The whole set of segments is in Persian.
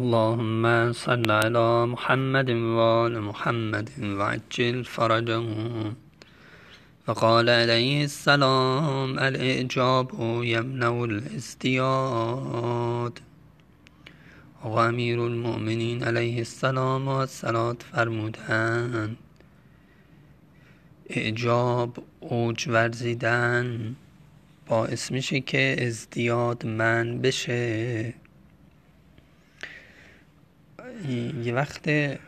اللهم صل على محمد وآل محمد وعجل فرجهم وقال عليه السلام الاعجاب یمنع الازدیاد آقا امیر المؤمنین علیه السلام و السلام فرمودن. اعجاب اوج ورزیدن باعث میشه که ازدیاد من بشه. یه وقت یه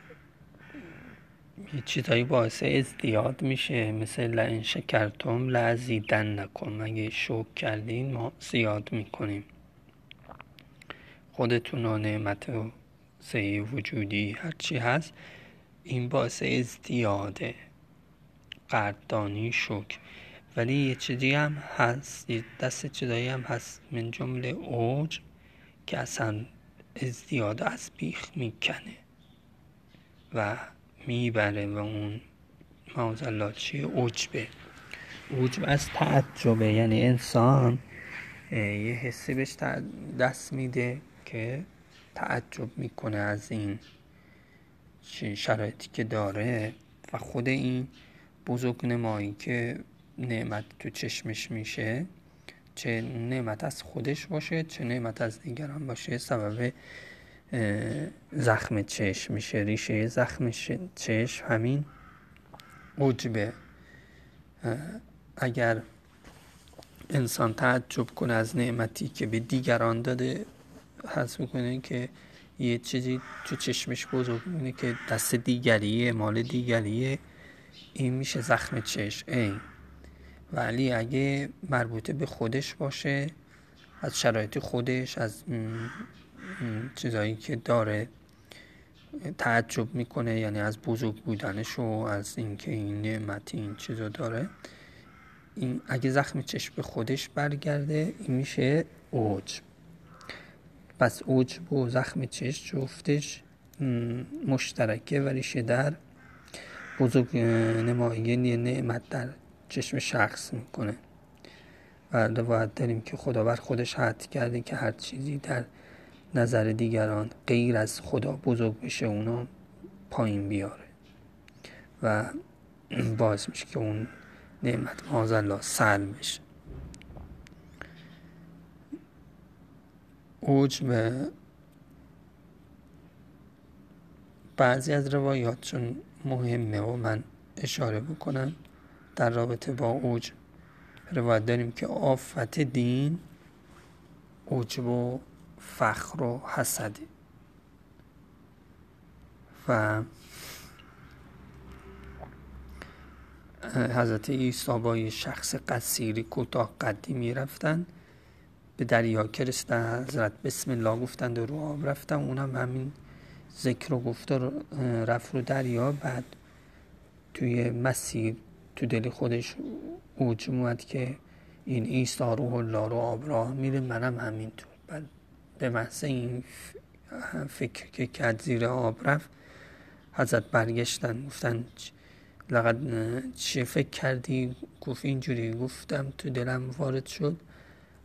چیزایی باعث ازدیاد میشه مثل لعن شکرتم لعزیدن نکن. اگه شوک کردین ما زیاد می‌کنیم. خودتون و نعمت و سعی وجودی هرچی هست این باعث ازدیاده قدردانی شکر. ولی یه چیزی هم هست یه دست چیزایی هم هست من جمله اوج که اصلا ازدیاد از بیخ می‌کنه و می‌بره و اون موزالله چیه عجبه عجب از تعجبه. یعنی انسان یه حسی بهش دست میده که تعجب می‌کنه از این شرایطی که داره و خود این بزرگ نمایی که نعمت تو چشمش میشه. چه نعمت از خودش باشه چه نعمت از دیگران باشه. سبب زخم چشم میشه ریشه زخم چشم همین عجبه اگر انسان تعجب کنه از نعمتی که به دیگران داده حس می‌کنه که یه چیزی تو چشمش بزرگ می‌بینه که دست دیگریه مال دیگریه این میشه زخم چشم. این ولی اگه مربوطه به خودش باشه از شرایط خودش از چیزایی که داره تعجب می‌کنه یعنی از بزرگ بودنش و از اینکه این نعمت این چیزا داره این اگه زخم چشم به خودش برگرده این میشه اوج. پس اوج و زخم چشم جفتش مشترکه و ریشه در بزرگ نمایی نعمت در چشم شخص می‌کنه. و روایت داریم که خدا بر خودش حد کرده که هر چیزی در نظر دیگران غیر از خدا بزرگ بشه اونا پایین بیاره. و باعث میشه که اون نعمت الله سل بشه. اوج به بعضی از روایات چون مهمه و من اشاره بکنم. در رابطه با اوج روایت داریم که آفت دین اوجب و فخر و حسده و حضرت عیسی با شخص قصیری کوتاه قدی می رفتن به دریا کرستن حضرت بسم الله گفتند و رو آب رفتن اونم همین ذکر و گفته رفت رو دریا. بعد توی مسیر تو دل خودش اوج اومد که این عیسی روح الله رو آب راه میره منم همینطور. بعد به محض این فکر که کرد زیر آب رفت حضرت برگشتن گفتن لقد چه فکر کردی؟ گفت اینجوری. گفتم تو دلم وارد شد.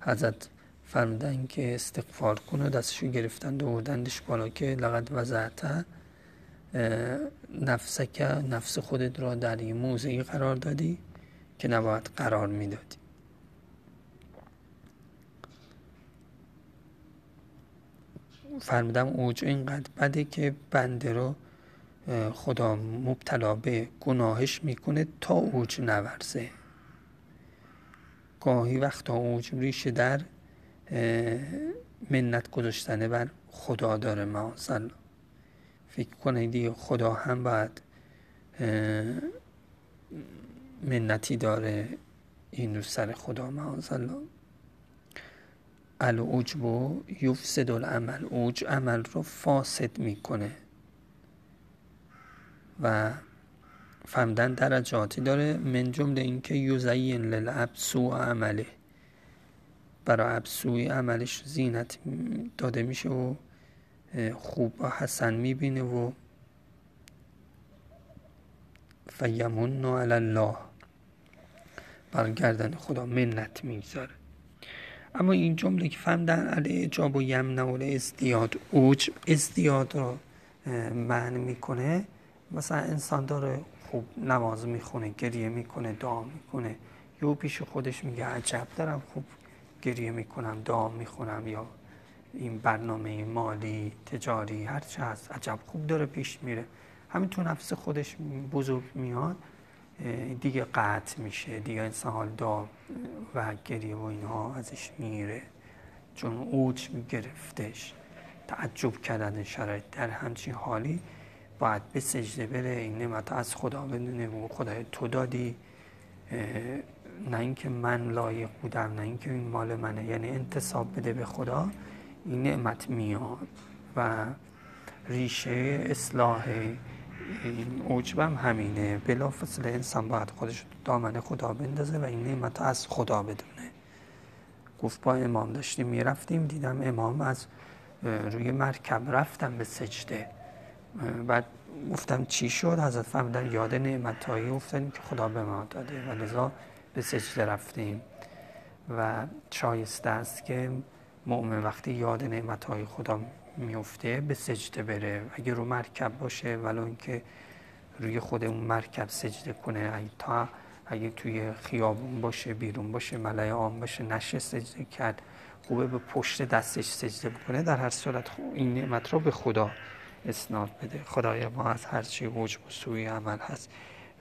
حضرت فرمودن که استغفار کنه دستشو گرفتن و بردندش بالا که لقد وضعت نفسک نفس خودت را در این موضعی قرار دادی که نباید قرار می‌دادی. فرمودم اوج اینقدر بده که بنده رو خدا مبتلا به گناهش می‌کنه تا اوج نورزه. گاهی وقتا اوج ریشه در منت گذاشتنه بر خدا داره معاذ فکر کنید خدا هم باید منتی داره این رو سر خدا معاذ الله العجب و یفسد العمل. اوج عمل رو فاسد می‌کنه. و فهمدن درجاتی داره. من جمله اینکه یزین للعبد سوء عمله. برای عبد عملش زینت داده میشه و خوب و حسن می‌بینه و فیمون علی الله برگردن خدا منت می‌گذاره. اما این جمله که فهمدن علی اجاب و یمنع ازدیاد اوج ازدیاد رو معنی می‌کنه مثلا انسان داره خوب نماز می‌خونه گریه می‌کنه دعا می‌کنه. یا پیش خودش میگه عجب دارم خوب گریه می‌کنم دعا می‌خونم یا این برنامه مالی تجاری هر چه هست عجب خوب داره پیش میره. همین تو نفس خودش بزرگ میاد دیگه قطع میشه دیگه انسان حال دعا و گریه و اینها ازش میره. چون اوج میگرفتش تعجب کردن شرایط. در همچین حالی باید به سجده بره این نعمت از خدا بدونه و خدای تو دادی. نه اینکه من لایق بودم نه اینکه این مال منه. یعنی انتصاب بده به خدا. این نعمت میاد و ریشه اصلاح این عجبم همینه. بلافاصله انسان باید خودش دامن خدا بندازه و این نعمت از خدا بدونه. گفت با امام داشتیم می‌رفتیم دیدم امام از روی مرکب رفتم به سجده. بعد گفتم چی شد؟ حضرت فهمیدن یاد نعمت هایی افتادیم که خدا به ما داده و لذا به سجده رفتیم. و شایسته است که مؤمن وقتی یاد نعمت های خدا میفته به سجده بره. اگه رو مرکب باشه ولو اینکه روی خود اون مرکب سجده کنه. اگه تا اگه توی خیابون باشه بیرون باشه ملای عام باشه نشه سجده کرد خوبه به پشت دستش سجده بکنه در هر صورت این نعمت رو به خدا اسناد بده. خدای ما از هر چی وجب و سوی عمل هست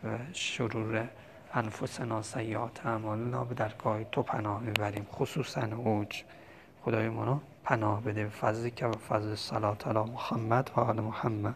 و شرور انفسنا سیات اعمالنا به درگاه تو پناه می‌بریم. خصوصا اوج. خدای ما پناه بده. فضل که فضل صلات علی محمد و آل محمد.